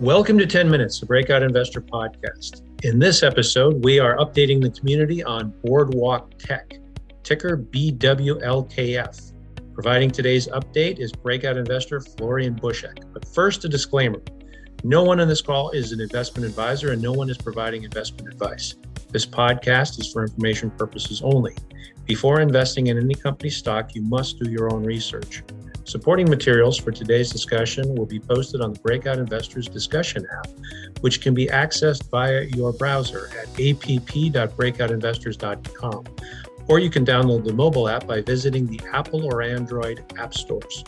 Welcome to 10 Minutes, the Breakout Investor Podcast. In this episode, we are updating the community on Boardwalk Tech, ticker BWLKF. Providing today's update is breakout investor Florian Buschek. But first, a disclaimer no one on this call is an investment advisor and no one is providing investment advice. This podcast is for information purposes only. Before investing in any company stock, you must do your own research. Supporting materials for today's discussion will be posted on the Breakout Investors Discussion app, which can be accessed via your browser at app.breakoutinvestors.com. Or you can download the mobile app by visiting the Apple or Android app stores.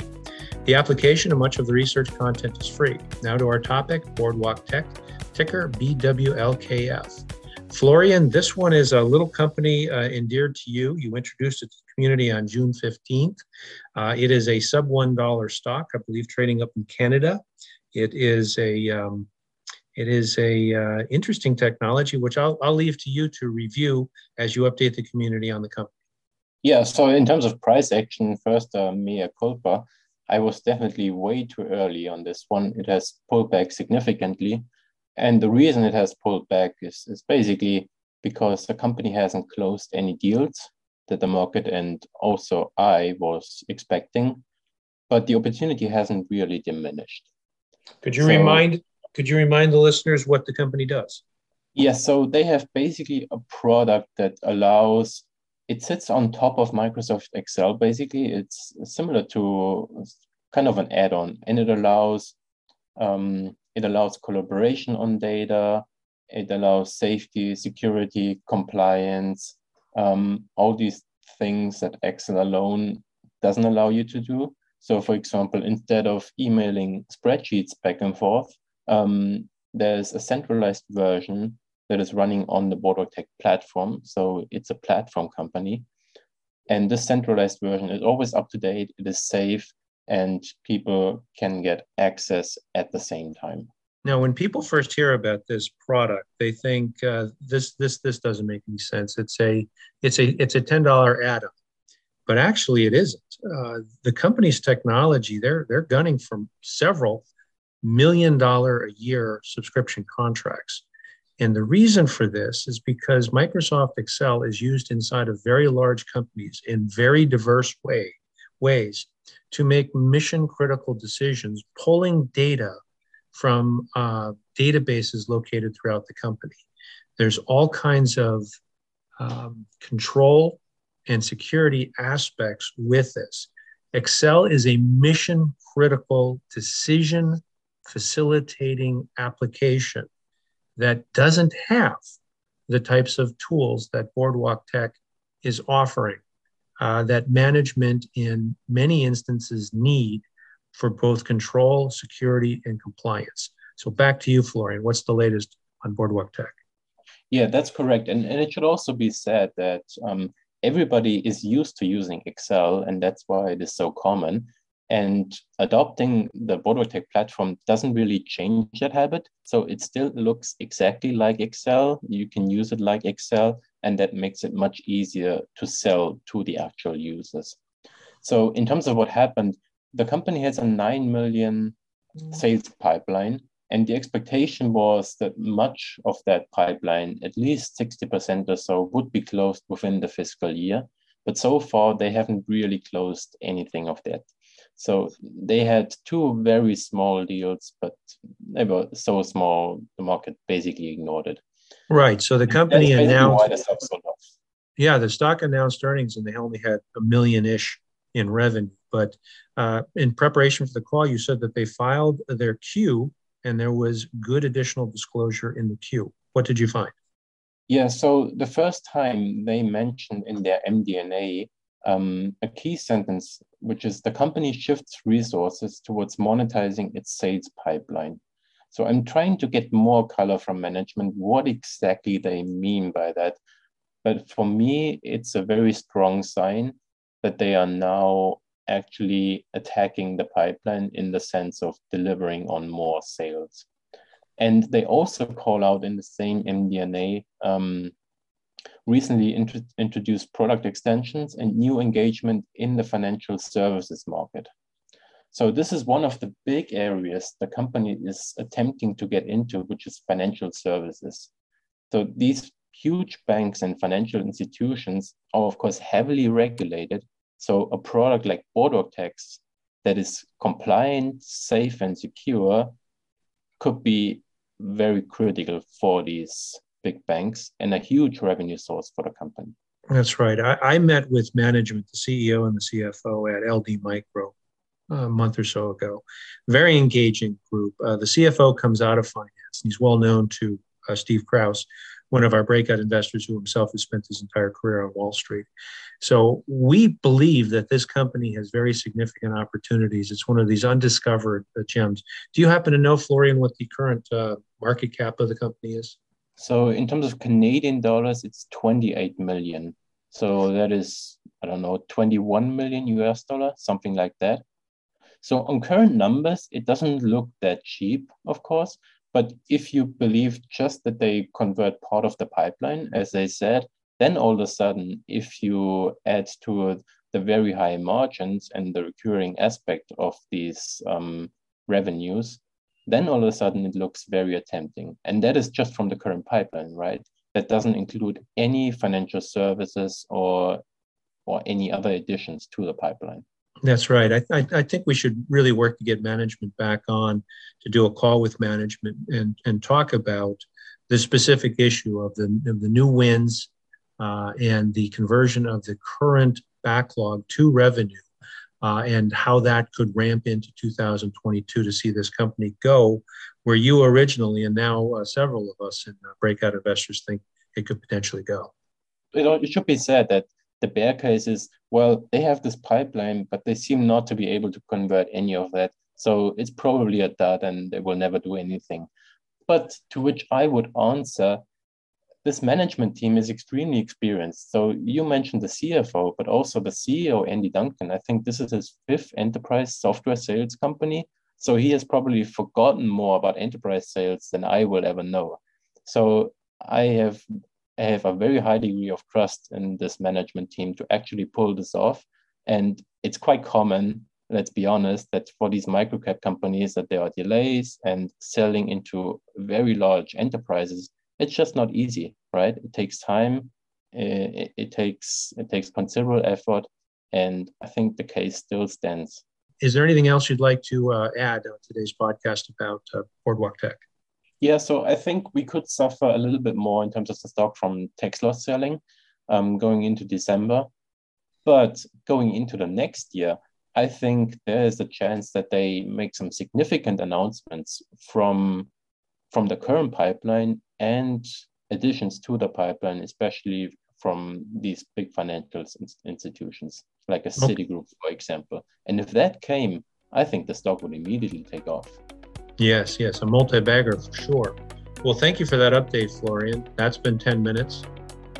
The application and much of the research content is free. Now to our topic Boardwalk Tech, ticker BWLKF. Florian, this one is a little company uh, endeared to you. You introduced it to community on June 15th. Uh, it is a sub $1 stock, I believe, trading up in Canada. It is a um, it is a uh, interesting technology, which I'll, I'll leave to you to review as you update the community on the company. Yeah, so in terms of price action, first, uh, mea culpa, I was definitely way too early on this one. It has pulled back significantly. And the reason it has pulled back is, is basically because the company hasn't closed any deals that the market and also I was expecting, but the opportunity hasn't really diminished. Could you so, remind could you remind the listeners what the company does? Yes, yeah, so they have basically a product that allows it sits on top of Microsoft Excel. Basically, it's similar to kind of an add-on, and it allows um, it allows collaboration on data. It allows safety, security, compliance, um, all these things that Excel alone doesn't allow you to do. So, for example, instead of emailing spreadsheets back and forth, um, there's a centralized version that is running on the Boardwalk Tech platform. So it's a platform company. And this centralized version is always up to date, it is safe, and people can get access at the same time. Now, when people first hear about this product, they think uh, this this this doesn't make any sense. It's a it's a it's a ten dollar add-on, but actually it isn't. Uh, the company's technology they're they're gunning for several million dollar a year subscription contracts, and the reason for this is because Microsoft Excel is used inside of very large companies in very diverse way ways to make mission critical decisions, pulling data from uh, databases located throughout the company. There's all kinds of um, control and security aspects with this. Excel is a mission critical decision facilitating application that doesn't have the types of tools that Boardwalk Tech is offering uh, that management in many instances need for both control, security, and compliance. So back to you, Florian. What's the latest on Boardwalk Tech? Yeah, that's correct. And, and it should also be said that um, everybody is used to using Excel, and that's why it is so common. And adopting the Boardwalk Tech platform doesn't really change that habit. So it still looks exactly like Excel. You can use it like Excel, and that makes it much easier to sell to the actual users. So in terms of what happened, the company has a 9 million mm. sales pipeline. And the expectation was that much of that pipeline, at least 60% or so, would be closed within the fiscal year. But so far, they haven't really closed anything of that. So they had two very small deals, but they were so small, the market basically ignored it. Right. So the company announced. The yeah, the stock announced earnings and they only had a million ish in revenue. But uh, in preparation for the call, you said that they filed their Q and there was good additional disclosure in the Q. What did you find? Yeah, so the first time they mentioned in their MD&A um, a key sentence, which is the company shifts resources towards monetizing its sales pipeline. So I'm trying to get more color from management, what exactly they mean by that. But for me, it's a very strong sign that they are now actually attacking the pipeline in the sense of delivering on more sales. And they also call out in the same MD&A um, recently int- introduced product extensions and new engagement in the financial services market. So this is one of the big areas the company is attempting to get into, which is financial services. So these huge banks and financial institutions are of course heavily regulated. So a product like Boardwalk Tech's that is compliant, safe, and secure could be very critical for these big banks and a huge revenue source for the company. That's right. I, I met with management, the CEO and the CFO at LD Micro a month or so ago. Very engaging group. Uh, the CFO comes out of finance, and he's well known to uh, Steve Kraus, one of our breakout investors who himself has spent his entire career on Wall Street. So we believe that this company has very significant opportunities. It's one of these undiscovered uh, gems. Do you happen to know, Florian, what the current uh, market cap of the company is? So in terms of Canadian dollars, it's 28 million. So that is, I don't know, 21 million US dollar, something like that. So on current numbers, it doesn't look that cheap, of course, but if you believe just that they convert part of the pipeline, as they said, then all of a sudden, if you add to the very high margins and the recurring aspect of these um, revenues, then all of a sudden it looks very tempting. And that is just from the current pipeline, right? That doesn't include any financial services or or any other additions to the pipeline. That's right. I, I, I, think we should really work to get management back on to do a call with management and, and talk about the specific issue of the, of the new wins uh, and the conversion of the current backlog to revenue uh, and how that could ramp into 2022 to see this company go where you originally and now uh, several of us in uh, breakout investors think it could potentially go. You know, It should be said that the bear case is well they have this pipeline but they seem not to be able to convert any of that. So it's probably a dud and they will never do anything. But to which i would answer this management team is extremely experienced. So you mentioned the cfo but also the ceo andy duncan. I think this is his fifth enterprise software sales company. So he has probably forgotten more about enterprise sales than i will ever know. So i have I have a very high degree of trust in this management team to actually pull this off. And it's quite common, let's be honest, that for these microcap companies that there are delays and selling into very large enterprises. It's just not easy, right? It takes time. It, it takes it takes considerable effort, and I think the case still stands. Is there anything else you'd like to uh, add on today's podcast about uh, Boardwalk Tech? Yeah, so I think we could suffer a little bit more in terms of the stock from tax loss selling um, going into December. But going into the next year, I think there is a chance that they make some significant announcements from, from the current pipeline and additions to the pipeline, especially from these big financial institutions like a Citigroup, for example. And if that came, I think the stock would immediately take off. Yes, yes, a multi-bagger for sure. Well, thank you for that update, Florian. That's been 10 minutes.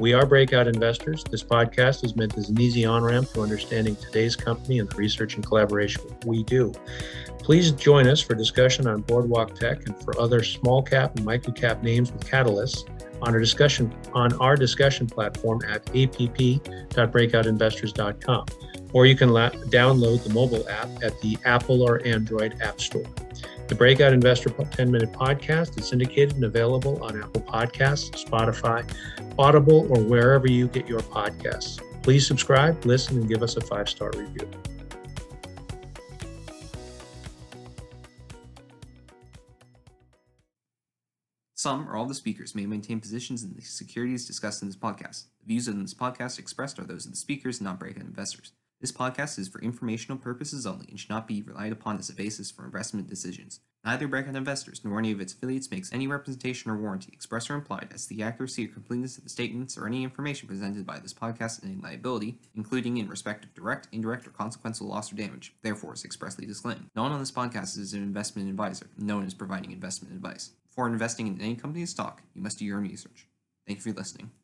We are breakout investors. This podcast is meant as an easy on ramp to understanding today's company and the research and collaboration we do. Please join us for discussion on Boardwalk Tech and for other small cap and micro cap names with catalysts on our discussion on our discussion platform at app.breakoutinvestors.com, or you can la- download the mobile app at the Apple or Android App Store. The Breakout Investor 10 Minute Podcast is syndicated and available on Apple Podcasts, Spotify, Audible, or wherever you get your podcasts. Please subscribe, listen, and give us a five star review. Some or all the speakers may maintain positions in the securities discussed in this podcast. The views in this podcast expressed are those of the speakers, not breakout investors. This podcast is for informational purposes only and should not be relied upon as a basis for investment decisions. Neither Breakout Investors nor any of its affiliates makes any representation or warranty, express or implied, as to the accuracy or completeness of the statements or any information presented by this podcast and any liability, including in respect of direct, indirect, or consequential loss or damage, therefore is expressly disclaimed. No one on this podcast is an investment advisor, no one is providing investment advice. Before investing in any company's stock, you must do your own research. Thank you for listening.